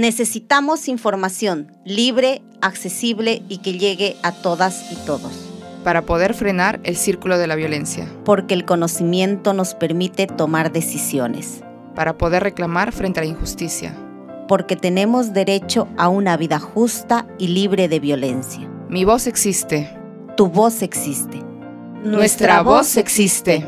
Necesitamos información libre, accesible y que llegue a todas y todos. Para poder frenar el círculo de la violencia. Porque el conocimiento nos permite tomar decisiones. Para poder reclamar frente a la injusticia. Porque tenemos derecho a una vida justa y libre de violencia. Mi voz existe. Tu voz existe. Nuestra voz existe.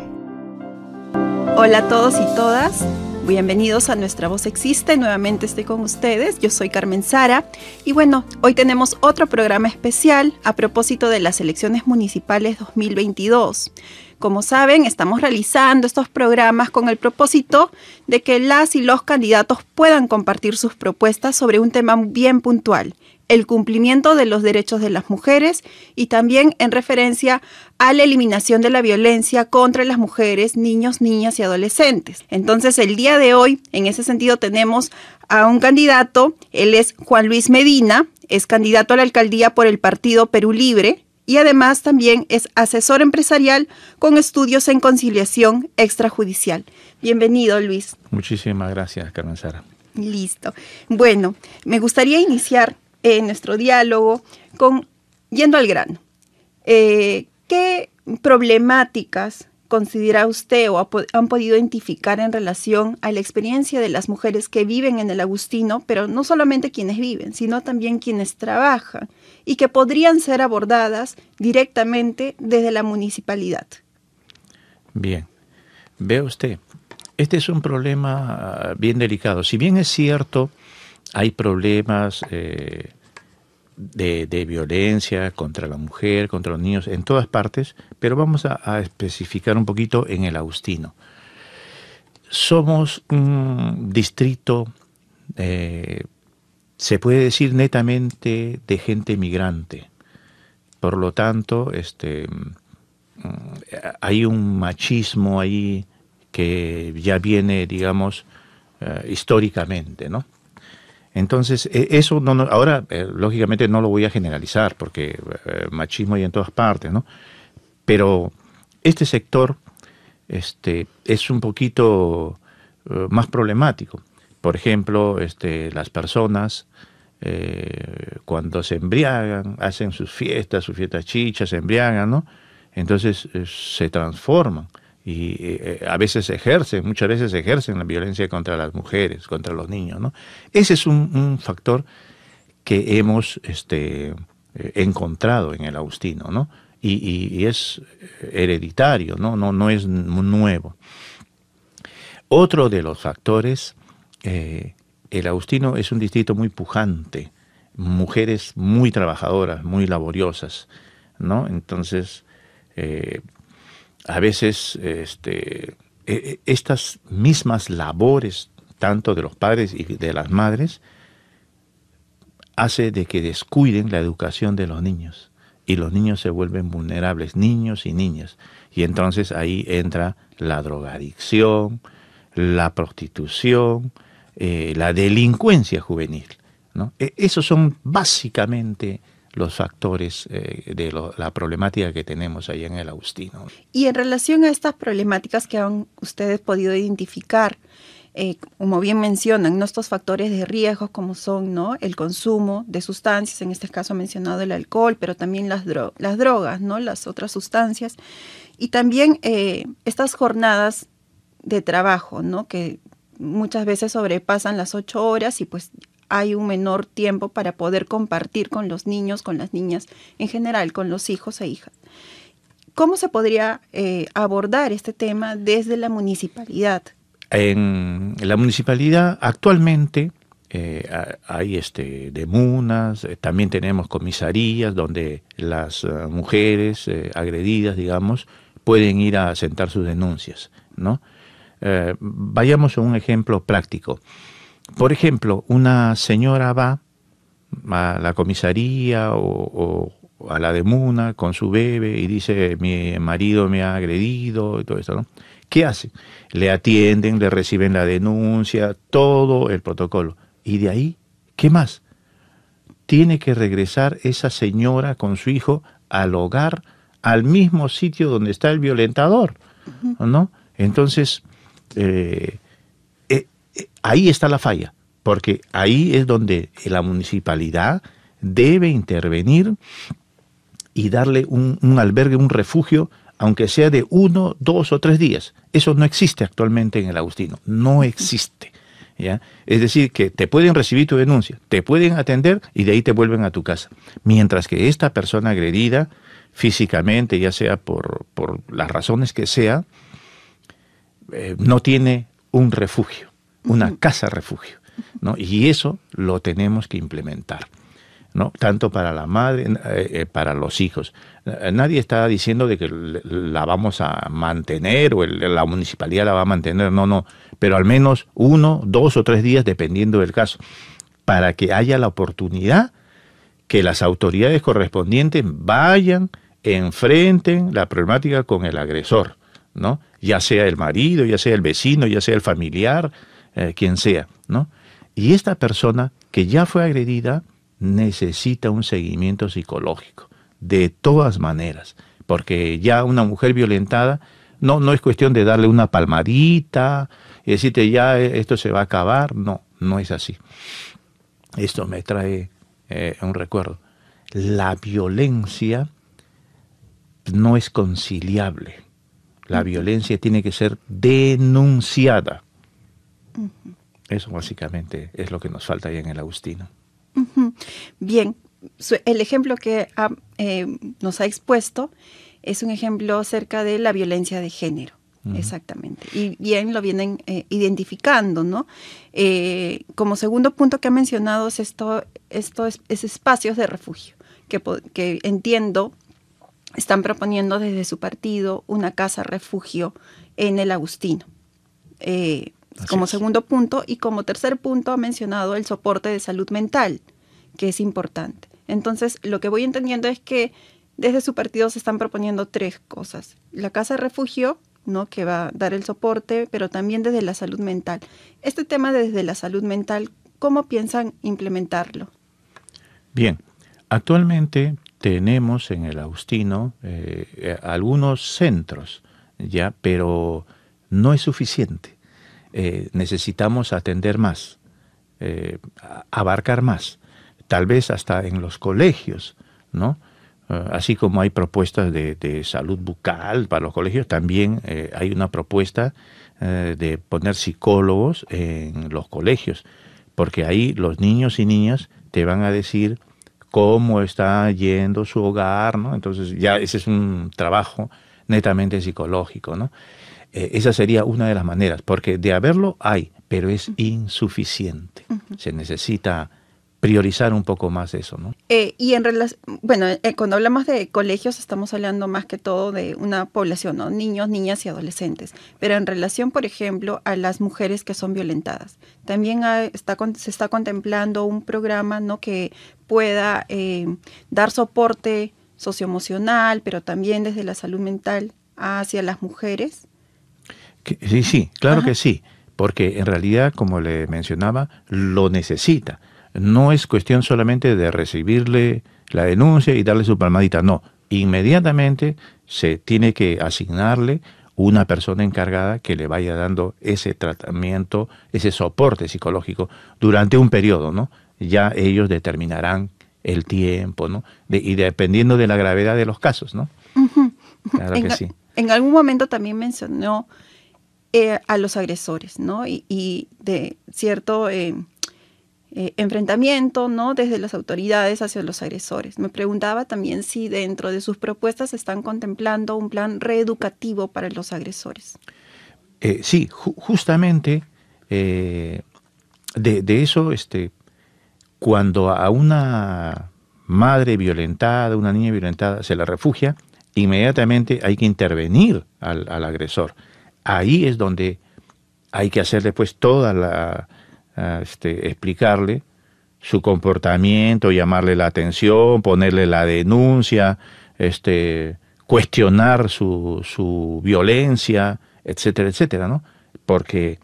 Hola a todos y todas. Bienvenidos a Nuestra Voz Existe. Nuevamente estoy con ustedes. Yo soy Carmen Sara. Y bueno, hoy tenemos otro programa especial a propósito de las elecciones municipales 2022. Como saben, estamos realizando estos programas con el propósito de que las y los candidatos puedan compartir sus propuestas sobre un tema bien puntual el cumplimiento de los derechos de las mujeres y también en referencia a la eliminación de la violencia contra las mujeres, niños, niñas y adolescentes. Entonces, el día de hoy, en ese sentido, tenemos a un candidato, él es Juan Luis Medina, es candidato a la alcaldía por el partido Perú Libre, y además también es asesor empresarial con estudios en conciliación extrajudicial. Bienvenido, Luis. Muchísimas gracias, Carmen Sara. Listo. Bueno, me gustaría iniciar en nuestro diálogo con yendo al grano. Eh, ¿Qué problemáticas considera usted o han podido identificar en relación a la experiencia de las mujeres que viven en el Agustino, pero no solamente quienes viven, sino también quienes trabajan y que podrían ser abordadas directamente desde la municipalidad? Bien, ve usted, este es un problema ah, bien delicado. Si bien es cierto, hay problemas eh, de, violencia contra la mujer, contra los niños, en todas partes, pero vamos a, especificar un poquito en el Agustino. Somos un distrito, eh, se puede decir netamente, de gente migrante. Por lo tanto, este, mm, hay un machismo ahí que ya viene, digamos, eh, históricamente, ¿no? Entonces, e, eso no, ahora, eh, lógicamente, no lo voy a generalizar, porque eh, machismo hay en todas partes, ¿no? Pero este sector este, es un poquito eh, más problemático. Por ejemplo, este, las personas cuando se embriagan, hacen sus fiestas, sus fiestas chichas, se embriagan, ¿no? Entonces se transforman y eh, a veces ejercen, muchas veces ejercen la violencia contra las mujeres, contra los niños. ¿no? Ese es un, factor que hemos este, eh, encontrado en el Agustino, ¿no? Y, es hereditario, ¿no? No, no es nuevo. Otro de los factores, eh, el Agustino es un distrito muy pujante, mujeres muy trabajadoras, muy laboriosas, ¿no? Entonces, a veces este, e, e, estas mismas labores, tanto de los padres y de las madres, hace de que descuiden la educación de los niños y los niños se vuelven vulnerables, niños y niñas. Y entonces ahí entra la drogadicción, la prostitución, eh, la delincuencia juvenil. ¿no? E, esos son básicamente los factores eh, de la problemática que tenemos ahí en el Agustino. Y en relación a estas problemáticas que han ustedes podido identificar, eh, como bien mencionan, ¿no? estos factores de riesgo como son ¿no? el consumo de sustancias, en este caso ha mencionado el alcohol, pero también las, las drogas, ¿no? las otras sustancias, y también eh, estas jornadas de trabajo, ¿no? que muchas veces sobrepasan las ocho horas y pues hay un menor tiempo para poder compartir con los niños, con las niñas, en general, con los hijos e hijas. ¿Cómo se podría eh, abordar este tema desde la municipalidad? En la municipalidad actualmente eh, hay este, demunas, eh, también tenemos comisarías donde las mujeres agredidas, digamos, pueden ir a sentar sus denuncias. ¿no? vayamos a un ejemplo práctico. Por ejemplo, una señora va a la comisaría o, a la de Muna con su bebé y dice, mi marido me ha agredido y todo eso, ¿no? ¿Qué hace? Le atienden, le reciben la denuncia, todo el protocolo. Y de ahí, ¿qué más? Tiene que regresar esa señora con su hijo al hogar, al mismo sitio donde está el violentador, ¿no? Entonces, eh, ahí está la falla. porque ahí es donde la municipalidad debe intervenir y darle un, albergue, un refugio, aunque sea de uno, dos o tres días. Eso no existe actualmente en el Agustino, no existe. ¿ya? Es decir, que te pueden recibir tu denuncia, te pueden atender y de ahí te vuelven a tu casa. Mientras que esta persona agredida físicamente, ya sea por, por las razones que sea, eh, no tiene un refugio, una casa refugio. ¿no? Y eso lo tenemos que implementar. ¿no? tanto para la madre, eh, eh, para los hijos. nadie está diciendo de que la vamos a mantener o la municipalidad la va a mantener, no, no, pero al menos uno, dos o tres días, dependiendo del caso, para que haya la oportunidad que las autoridades correspondientes vayan, enfrenten la problemática con el agresor, ¿no? Ya sea el marido, ya sea el vecino, ya sea el familiar, eh, quien sea, ¿no? Y esta persona que ya fue agredida necesita un seguimiento psicológico, de todas maneras, porque ya una mujer violentada no, no es cuestión de darle una palmadita y decirte ya eh, esto se va a acabar, no, no es así. Esto me trae eh, un recuerdo. La violencia no es conciliable. La violencia tiene que ser denunciada. Eso básicamente es lo que nos falta ahí en el Agustino. Bien, el ejemplo que eh, nos ha expuesto es un ejemplo acerca de la violencia de género. Exactamente. Y bien lo vienen eh, identificando, ¿no? Eh, como segundo punto que ha mencionado es esto, esto es, espacios de refugio, que, que, entiendo están proponiendo desde su partido una casa refugio en el Agustino como segundo punto. Y como tercer punto ha mencionado el soporte de salud mental, que es importante. Entonces, lo que voy entendiendo es que desde su partido se están proponiendo tres cosas. La casa de refugio, ¿no? que va a dar el soporte, pero también desde la salud mental. Este tema desde la salud mental, ¿cómo piensan implementarlo? Bien, actualmente tenemos en el Agustino eh, eh, algunos centros, ya, pero no es suficiente. Eh, necesitamos atender más, eh, abarcar más, tal vez hasta en los colegios, ¿no? Eh, así como hay propuestas de, salud bucal para los colegios, también hay una propuesta de poner psicólogos en los colegios, porque ahí los niños y niñas te van a decir cómo está yendo su hogar, ¿no? Entonces ya ese es un trabajo netamente psicológico, ¿no? Eh, esa sería una de las maneras, porque de haberlo hay, pero es insuficiente. Se necesita priorizar un poco más eso, ¿no? Eh, y en relación, bueno, eh, cuando hablamos de colegios estamos hablando más que todo de una población, ¿no? Niños, niñas y adolescentes. Pero en relación, por ejemplo, a las mujeres que son violentadas, también está, se está contemplando un programa, ¿no? Que pueda dar soporte socioemocional, pero también desde la salud mental hacia las mujeres sí, sí, claro que sí, porque en realidad, como le mencionaba, lo necesita. No es cuestión solamente de recibirle la denuncia y darle su palmadita, no. Inmediatamente se tiene que asignarle una persona encargada que le vaya dando ese tratamiento, ese soporte psicológico durante un periodo, ¿no? Ya ellos determinarán el tiempo, ¿no? y dependiendo de la gravedad de los casos, ¿no? Claro que sí. En algún momento también mencionó eh, a los agresores, ¿no? Y, de cierto eh, eh, enfrentamiento, ¿no? Desde las autoridades hacia los agresores. Me preguntaba también si dentro de sus propuestas están contemplando un plan reeducativo para los agresores. sí, justamente de, eso, este, cuando a una madre violentada, una niña violentada, se la refugia, inmediatamente hay que intervenir al agresor ahí es donde hay que hacerle pues toda la, ah, este, explicarle su comportamiento, llamarle la atención, ponerle la denuncia, este, cuestionar su, su violencia, etcétera, etcétera, ¿no? Porque,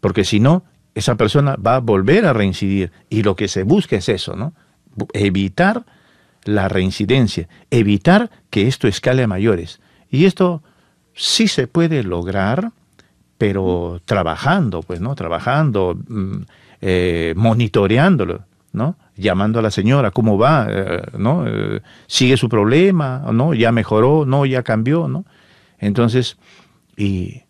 porque si no, esa persona va a volver a reincidir y lo que se busca es eso, ¿no? Evitar la reincidencia, evitar que esto escale a mayores. Y esto sí se puede lograr, pero trabajando, pues, ¿no? Trabajando, mm, eh, monitoreándolo, ¿no? Llamando a la señora, ¿cómo va? Eh, ¿No? Eh, ¿Sigue su problema? ¿No? ¿Ya mejoró? ¿No? ¿Ya cambió? ¿No? Entonces, y,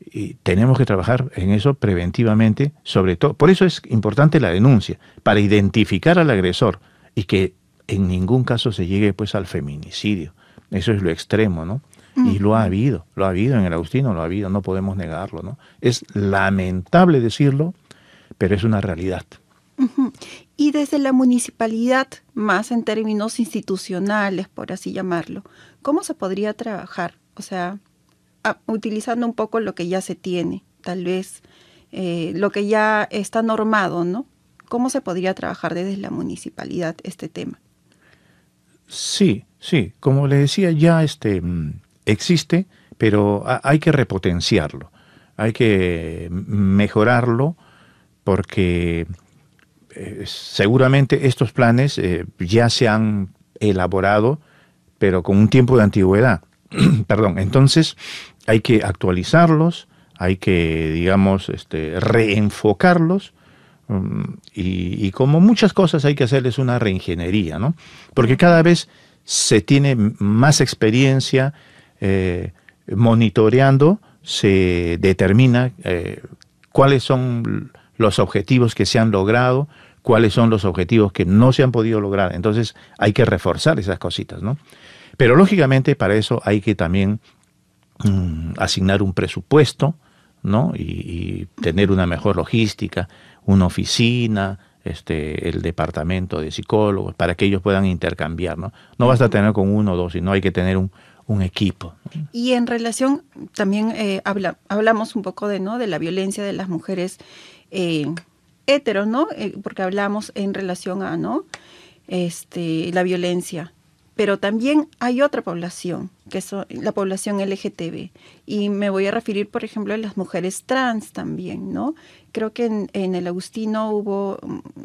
y tenemos que trabajar en eso preventivamente, sobre todo. Por eso es importante la denuncia, para identificar al agresor y que en ningún caso se llegue pues al feminicidio. Eso es lo extremo, ¿no? Y lo ha habido, lo ha habido en el Agustino, lo ha habido, no podemos negarlo, ¿no? Es lamentable decirlo, pero es una realidad. Y desde la municipalidad, más en términos institucionales, por así llamarlo, ¿cómo se podría trabajar? O sea, utilizando un poco lo que ya se tiene, tal vez eh, lo que ya está normado, ¿no? ¿Cómo se podría trabajar desde la municipalidad este tema? Sí, sí, como le decía, ya este, mm, existe, pero hay que repotenciarlo, hay que mejorarlo porque eh, seguramente estos planes eh, ya se han elaborado, pero con un tiempo de antigüedad. Perdón, entonces hay que actualizarlos, hay que, digamos, este, reenfocarlos. Mm, y, y, como muchas cosas hay que hacerles una reingeniería, ¿no? Porque cada vez se tiene más experiencia, eh, monitoreando se determina eh, cuáles son los objetivos que se han logrado, cuáles son los objetivos que no se han podido lograr. Entonces hay que reforzar esas cositas, ¿no? Pero lógicamente para eso hay que también mm, asignar un presupuesto, ¿no? Y, y, tener una mejor logística, una oficina, este, el departamento de psicólogos, para que ellos puedan intercambiar, ¿no? No basta tener con uno o dos, sino hay que tener un, un equipo. Y en relación, también eh, habla, hablamos un poco de, ¿no? de la violencia de las mujeres eh, heteros, ¿no? Eh, porque hablamos en relación a ¿no? este, la violencia. Pero también hay otra población, que es la población LGTB. Y me voy a referir, por ejemplo, a las mujeres trans también, ¿no? Creo que en, en el Agustino hubo,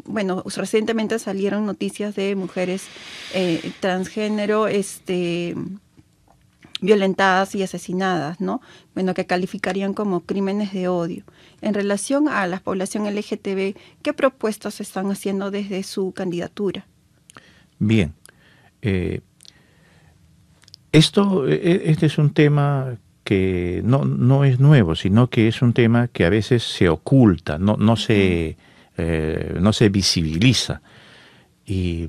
bueno, recientemente salieron noticias de mujeres eh, transgénero, este, violentadas y asesinadas, ¿no? Bueno, que calificarían como crímenes de odio. En relación a la población LGTB, ¿qué propuestas están haciendo desde su candidatura? Bien. Eh, esto, e, e, este es un tema que no, no, es nuevo, sino que es un tema que a veces se oculta, no, no, se, eh, no se visibiliza. Y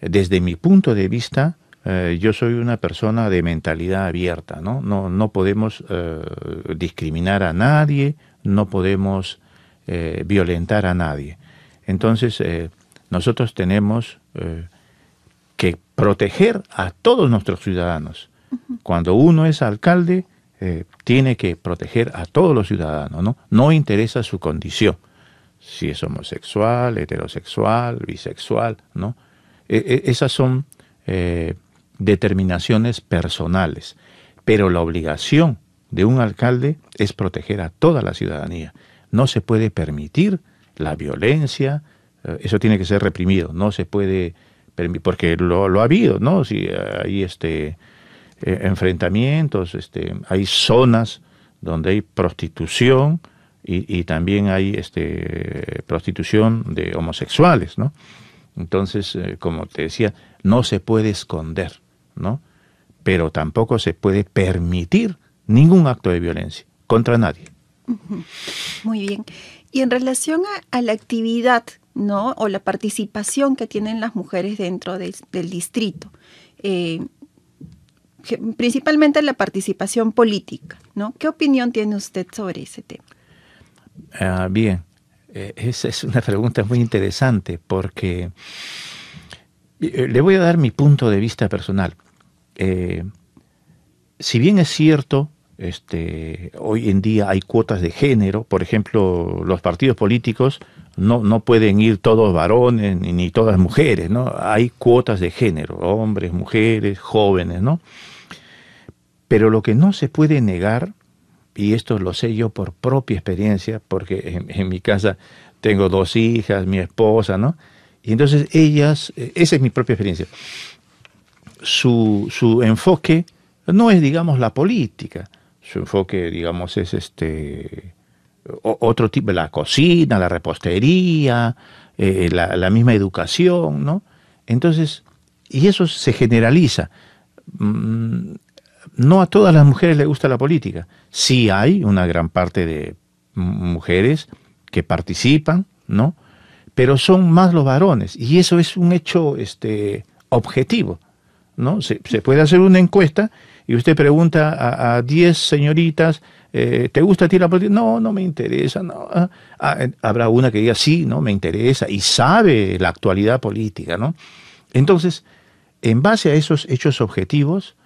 desde mi punto de vista, eh, yo soy una persona de mentalidad abierta, ¿no? No, no podemos eh, discriminar a nadie, no podemos eh, violentar a nadie. Entonces, nosotros tenemos que proteger a todos nuestros ciudadanos. Cuando uno es alcalde, tiene que proteger a todos los ciudadanos, ¿no? No interesa su condición, si es homosexual, heterosexual, bisexual, ¿no? E, e, esas son eh, determinaciones personales, pero la obligación de un alcalde es proteger a toda la ciudadanía. No se puede permitir la violencia, eh, eso tiene que ser reprimido, no se puede permitir, porque lo, ha habido, ¿no? Si hay este, eh, enfrentamientos, este, hay zonas donde hay prostitución y, y, también hay este, prostitución de homosexuales, ¿no? Entonces, eh, como te decía, no se puede esconder, ¿no? Pero tampoco se puede permitir ningún acto de violencia contra nadie. Muy bien. Y en relación a, a la actividad, ¿no? O la participación que tienen las mujeres dentro de, del distrito, eh, principalmente la participación política, ¿no? ¿Qué opinión tiene usted sobre ese tema? Uh, bien, eh, esa es una pregunta muy interesante porque eh, le voy a dar mi punto de vista personal. Eh, si bien es cierto, este, hoy en día hay cuotas de género, por ejemplo, los partidos políticos no, no pueden ir todos varones ni, ni todas mujeres, ¿no? Hay cuotas de género, hombres, mujeres, jóvenes, ¿no? Pero lo que no se puede negar, y esto lo sé yo por propia experiencia, porque en, en mi casa tengo dos hijas, mi esposa, ¿no? Y entonces ellas, esa es mi propia experiencia, su, su enfoque no es, digamos, la política, su enfoque, digamos, es este otro tipo, la cocina, la repostería, eh, la, misma educación, ¿no? Entonces, y eso se generaliza. Mm, no a todas las mujeres les gusta la política. Sí hay una gran parte de mujeres que participan, ¿no? Pero son más los varones y eso es un hecho este, objetivo, ¿no? Se, puede hacer una encuesta y usted pregunta a 10 señoritas, eh, ¿te gusta a ti la política? No, no me interesa. No. Ah, ah, habrá una que diga, sí, no, me interesa y sabe la actualidad política, ¿no? Entonces, en base a esos hechos objetivos,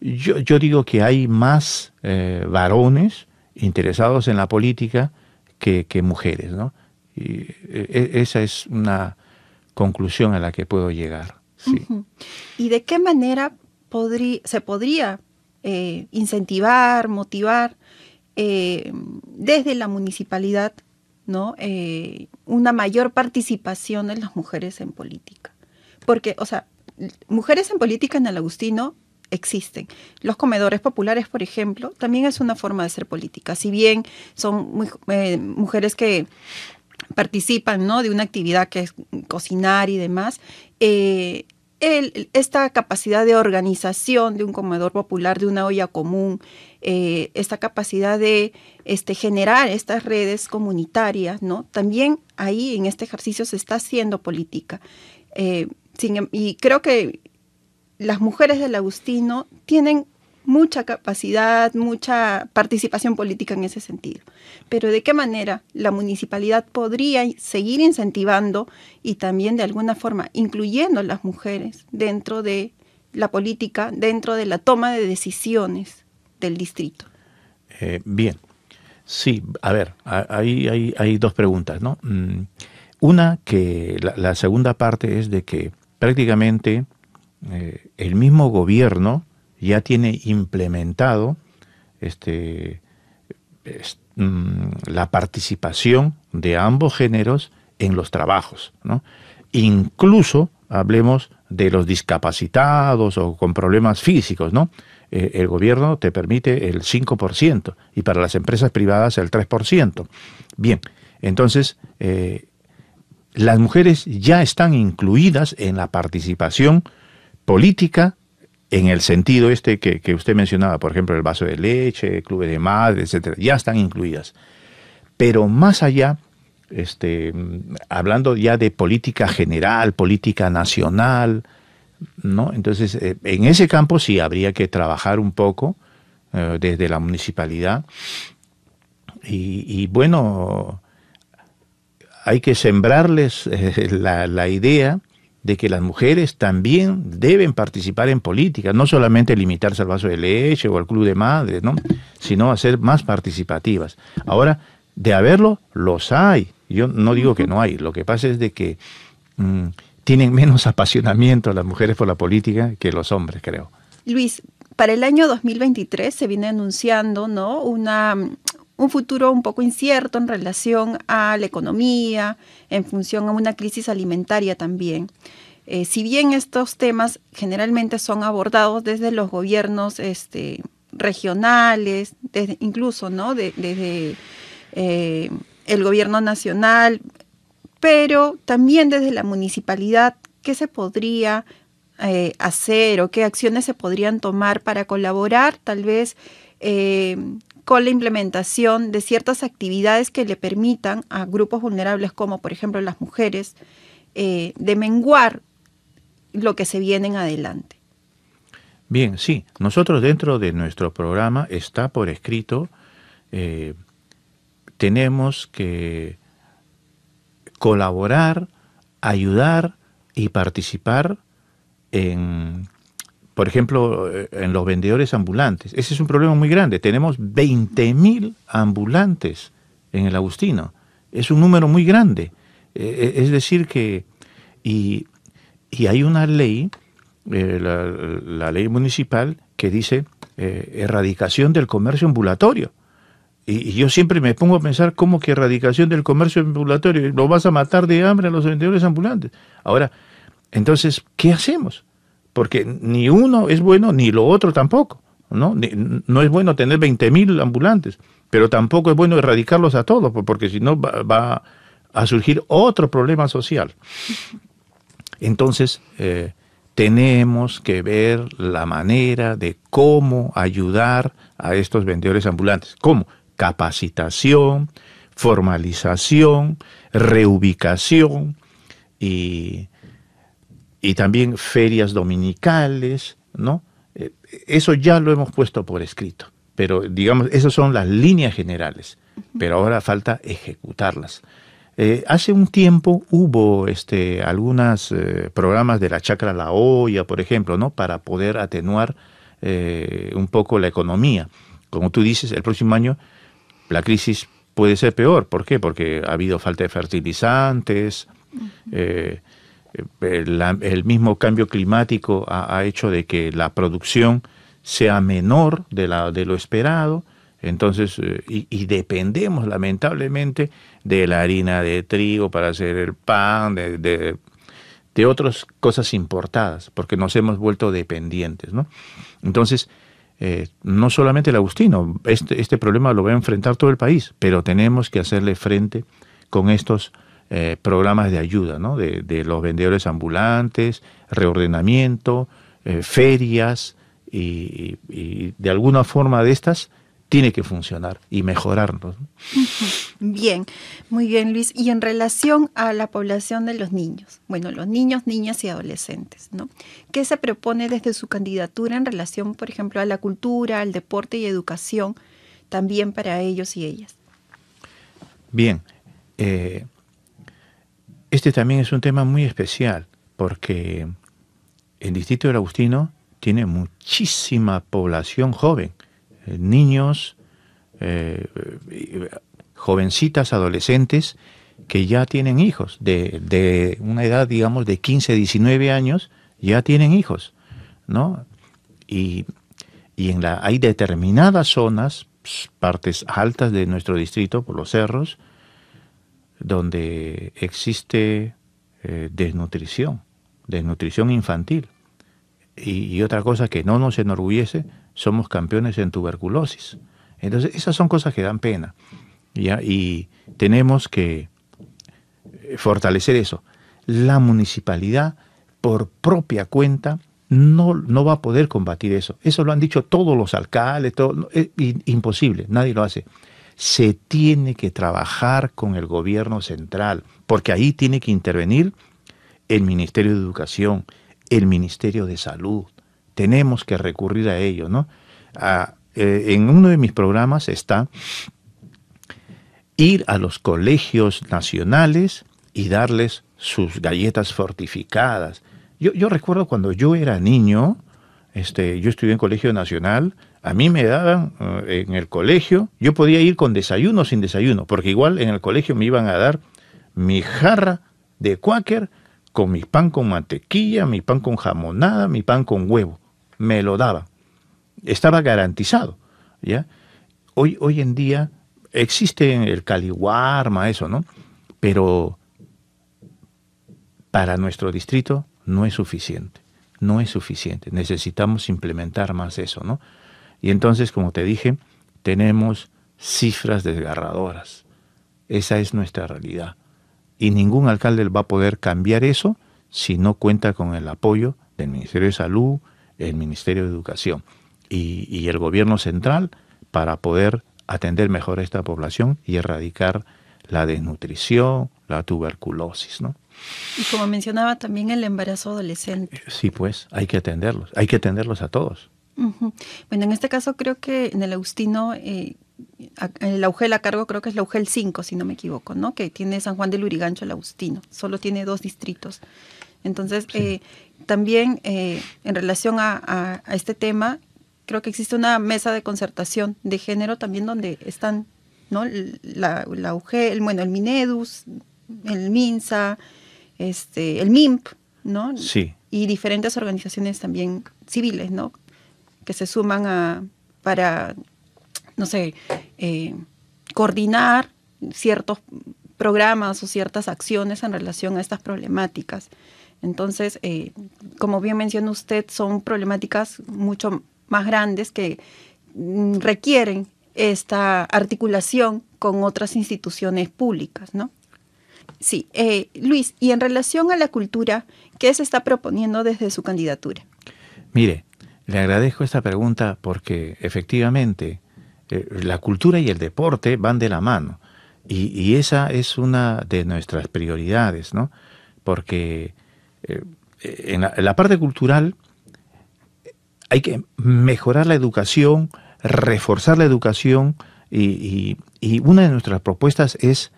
yo, yo digo que hay más eh, varones interesados en la política que, mujeres, ¿no? Y e, e, esa es una conclusión a la que puedo llegar. ¿Y de qué manera se podría eh, incentivar, motivar eh, desde la municipalidad ¿no? una mayor participación de las mujeres en política? Porque, o sea, mujeres en política en el Agustino existen. Los comedores populares, por ejemplo, también es una forma de ser política. Si bien son eh, mujeres que participan ¿no? de una actividad que es cocinar y demás, eh, esta capacidad de organización de un comedor popular, de una olla común, eh, esta capacidad de este, generar estas redes comunitarias, ¿no? También ahí en este ejercicio se está haciendo política. Em, y creo que las mujeres del Agustino tienen mucha capacidad, mucha participación política en ese sentido. Pero ¿de qué manera la municipalidad podría seguir incentivando y también de alguna forma incluyendo a las mujeres dentro de la política, dentro de la toma de decisiones del distrito? Eh, bien, sí, a ver, hay, dos preguntas, ¿no? Mm, una que la segunda parte es de que prácticamente eh, el mismo gobierno ya tiene implementado este, mm, la participación de ambos géneros en los trabajos. Incluso hablemos de los discapacitados o con problemas físicos, ¿no? Eh, el gobierno te permite el 5% y para las empresas privadas el 3%. Bien, entonces eh, las mujeres ya están incluidas en la participación política en el sentido este que, usted mencionaba, por ejemplo, el vaso de leche, clubes de madre, etcétera, ya están incluidas. Pero más allá, este, hablando ya de política general, política nacional, ¿no? Entonces, eh, en ese campo sí habría que trabajar un poco eh, desde la municipalidad. Y, bueno, hay que sembrarles eh, la, la idea de que las mujeres también deben participar en política, no solamente limitarse al vaso de leche o al club de madres, ¿no? sino a ser más participativas. Ahora, de haberlo, los hay. Yo no digo que no hay, lo que pasa es de que mm, tienen menos apasionamiento las mujeres por la política que los hombres, creo. Luis, para el año 2023 se viene anunciando ¿no? Una, un futuro un poco incierto en relación a la economía, en función a una crisis alimentaria también. Eh, si bien estos temas generalmente son abordados desde los gobiernos este, regionales, desde, incluso ¿no? desde eh, el gobierno nacional, pero también desde la municipalidad, ¿qué se podría eh, hacer o qué acciones se podrían tomar para colaborar tal vez con la implementación de ciertas actividades que le permitan a grupos vulnerables como por ejemplo las mujeres eh, de menguar lo que se viene en adelante. Bien, sí, nosotros dentro de nuestro programa está por escrito, eh, tenemos que colaborar, ayudar y participar en por ejemplo, eh, en los vendedores ambulantes. Ese es un problema muy grande. Tenemos 20.000 ambulantes en el Agustino. Es un número muy grande. Eh, eh, es decir que, y, hay una ley, la, ley municipal, que dice erradicación del comercio ambulatorio. Y, yo siempre me pongo a pensar cómo que erradicación del comercio ambulatorio, lo vas a matar de hambre a los vendedores ambulantes. Ahora, entonces, ¿qué hacemos? Porque ni uno es bueno ni lo otro tampoco. No, no es bueno tener 20.000 ambulantes. pero tampoco es bueno erradicarlos a todos, porque si no va, a surgir otro problema social. Entonces, eh, tenemos que ver la manera de cómo ayudar a estos vendedores ambulantes. ¿Cómo? Capacitación, formalización, reubicación y, y también ferias dominicales, ¿no? Eh, eso ya lo hemos puesto por escrito, pero digamos, esas son las líneas generales, pero ahora falta ejecutarlas. Eh, hace un tiempo hubo este, algunos eh, programas de la Chacra La Olla, por ejemplo, ¿no? para poder atenuar un poco la economía. Como tú dices, el próximo año la crisis puede ser peor. ¿Por qué? Porque ha habido falta de fertilizantes, el, mismo cambio climático ha, hecho de que la producción sea menor de, la, de lo esperado, entonces, eh, y, dependemos lamentablemente de la harina de trigo para hacer el pan, de, otras cosas importadas, porque nos hemos vuelto dependientes, ¿no? Entonces, eh, no solamente el Agustino, este, este problema lo va a enfrentar todo el país, pero tenemos que hacerle frente con estos eh, programas de ayuda, ¿no? de, los vendedores ambulantes, reordenamiento, eh, ferias, y, de alguna forma de estas tiene que funcionar y mejorarnos. Bien, muy bien Luis. Y en relación a la población de los niños, bueno, los niños, niñas y adolescentes, ¿no? ¿Qué se propone desde su candidatura en relación, por ejemplo, a la cultura, al deporte y educación también para ellos y ellas? Bien, eh, este también es un tema muy especial porque el distrito del Agustino tiene muchísima población joven, eh, niños, eh, jovencitas, adolescentes que ya tienen hijos, de, una edad, digamos, de 15, 19 años, ya tienen hijos, ¿no? Y, en la, hay determinadas zonas, partes altas de nuestro distrito, por los cerros, donde existe eh, desnutrición, desnutrición infantil. Y, otra cosa que no nos enorgullece, somos campeones en tuberculosis. Entonces, esas son cosas que dan pena. Y tenemos que eh, fortalecer eso. La municipalidad, por propia cuenta, no, no va a poder combatir eso. Eso lo han dicho todos los alcaldes, todo, es imposible, nadie lo hace se tiene que trabajar con el gobierno central, porque ahí tiene que intervenir el Ministerio de Educación, el Ministerio de Salud. Tenemos que recurrir a ello, ¿no? Eh, en uno de mis programas está ir a los colegios nacionales y darles sus galletas fortificadas. Yo, yo recuerdo cuando yo era niño, este, yo estudié en colegio nacional, a mí me daban eh, en el colegio, yo podía ir con desayuno o sin desayuno, porque igual en el colegio me iban a dar mi jarra de cuáquer con mi pan con mantequilla, mi pan con jamonada, mi pan con huevo. Me lo daban. Estaba garantizado. ¿ya? Hoy, hoy en día existe el caliwarma, eso, ¿no? Pero para nuestro distrito no es suficiente. No es suficiente. Necesitamos implementar más eso, ¿no? Y entonces, como te dije, tenemos cifras desgarradoras. Esa es nuestra realidad. Y ningún alcalde va a poder cambiar eso si no cuenta con el apoyo del Ministerio de Salud, el Ministerio de Educación y, el gobierno central para poder atender mejor a esta población y erradicar la desnutrición, la tuberculosis, ¿no? Y como mencionaba también el embarazo adolescente. Sí, pues hay que atenderlos, hay que atenderlos a todos. Bueno, en este caso creo que en el Agustino, eh, el Augel a cargo creo que es la Augel 5, si no me equivoco, ¿no? Que tiene San Juan de Lurigancho el Agustino, solo tiene dos distritos. Entonces, eh, también eh, en relación a, este tema, creo que existe una mesa de concertación de género también donde están, ¿no? La, la UGEL, bueno, el Minedus, el MINSA, este, el MIMP, ¿no? Sí. Y diferentes organizaciones también civiles, ¿no? Que se suman a, para, no sé, eh, coordinar ciertos programas o ciertas acciones en relación a estas problemáticas. Entonces, eh, como bien menciona usted, son problemáticas mucho más grandes que mm, requieren esta articulación con otras instituciones públicas, ¿no? Sí, eh, Luis, y en relación a la cultura, ¿qué se está proponiendo desde su candidatura? Mire, le agradezco esta pregunta porque efectivamente eh, la cultura y el deporte van de la mano y, esa es una de nuestras prioridades, ¿no? Porque eh, en, la, parte cultural hay que mejorar la educación, reforzar la educación y, una de nuestras propuestas es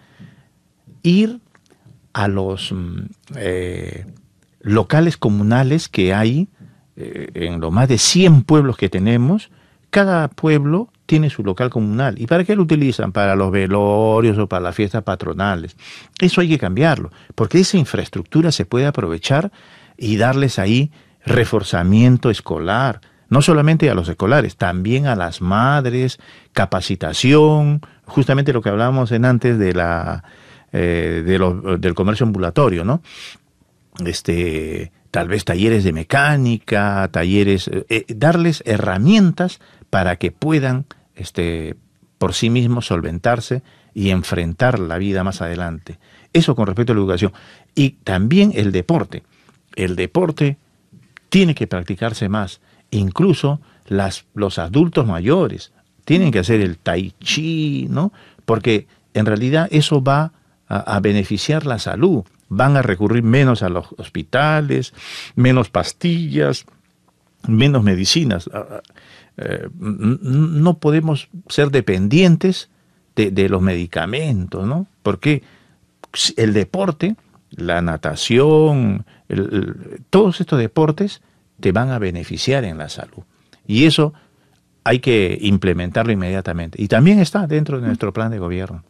ir a los mm, eh, locales comunales que hay eh, en los más de 100 pueblos que tenemos. Cada pueblo tiene su local comunal. ¿Y para qué lo utilizan? Para los velorios o para las fiestas patronales. Eso hay que cambiarlo, porque esa infraestructura se puede aprovechar y darles ahí reforzamiento escolar, no solamente a los escolares, también a las madres, capacitación, justamente lo que hablábamos en antes de la eh, del comercio ambulatorio, ¿no? Este, tal vez talleres de mecánica, talleres, eh, eh, darles herramientas para que puedan este, por sí mismos solventarse y enfrentar la vida más adelante. Eso con respecto a la educación. Y también el deporte. El deporte tiene que practicarse más. Incluso las, los adultos mayores tienen que hacer el tai chi, ¿no? Porque en realidad eso va a, beneficiar la salud. Van a recurrir menos a los hospitales, menos pastillas, menos medicinas. Eh, no podemos ser dependientes de, los medicamentos, ¿no? Porque el deporte, la natación, todos estos deportes te van a beneficiar en la salud. Y eso hay que implementarlo inmediatamente. Y también está dentro de nuestro plan de gobierno.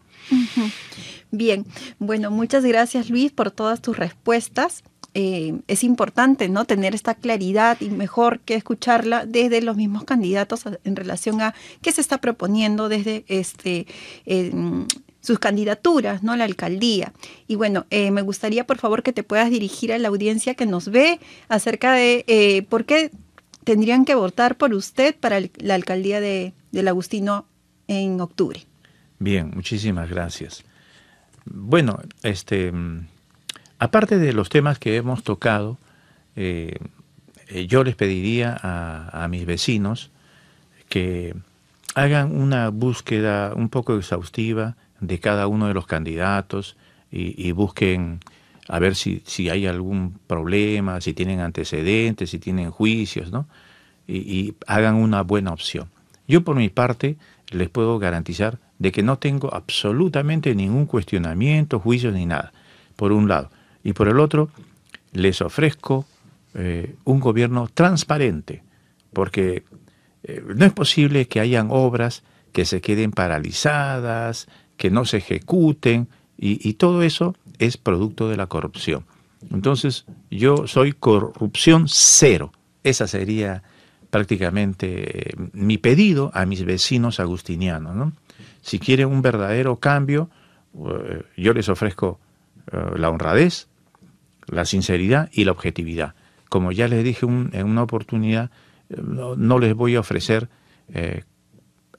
Bien, bueno, muchas gracias Luis por todas tus respuestas. Eh, es importante no tener esta claridad y mejor que escucharla desde los mismos candidatos en relación a qué se está proponiendo desde este sus candidaturas, ¿no? La alcaldía. Y bueno, eh, me gustaría por favor que te puedas dirigir a la audiencia que nos ve acerca de eh, por qué tendrían que votar por usted para la alcaldía de, del Agustino en octubre. Bien, muchísimas gracias. Bueno, este Aparte de los temas que hemos tocado, eh, yo les pediría a, mis vecinos que hagan una búsqueda un poco exhaustiva de cada uno de los candidatos y, busquen a ver si, si, hay algún problema, si tienen antecedentes, si tienen juicios, ¿no? Y, y, hagan una buena opción. Yo por mi parte les puedo garantizar de que no tengo absolutamente ningún cuestionamiento, juicios ni nada, por un lado. Y por el otro, les ofrezco eh, un gobierno transparente, porque eh, no es posible que hayan obras que se queden paralizadas, que no se ejecuten, y, todo eso es producto de la corrupción. Entonces, yo soy corrupción cero. Esa sería prácticamente eh, mi pedido a mis vecinos agustinianos. Si quieren un verdadero cambio, yo les ofrezco la honradez, la sinceridad y la objetividad. Como ya les dije en una oportunidad, no, les voy a ofrecer eh,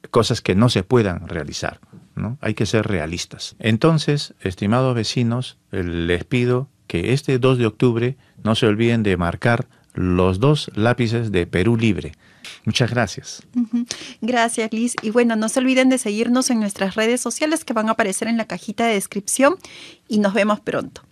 cosas que no se puedan realizar. ¿no? Hay que ser realistas. Entonces, estimados vecinos, les pido que este 2 de octubre no se olviden de marcar los dos lápices de Perú Libre. Muchas gracias. Gracias, Liz. Y bueno, no se olviden de seguirnos en nuestras redes sociales que van a aparecer en la cajita de descripción y nos vemos pronto.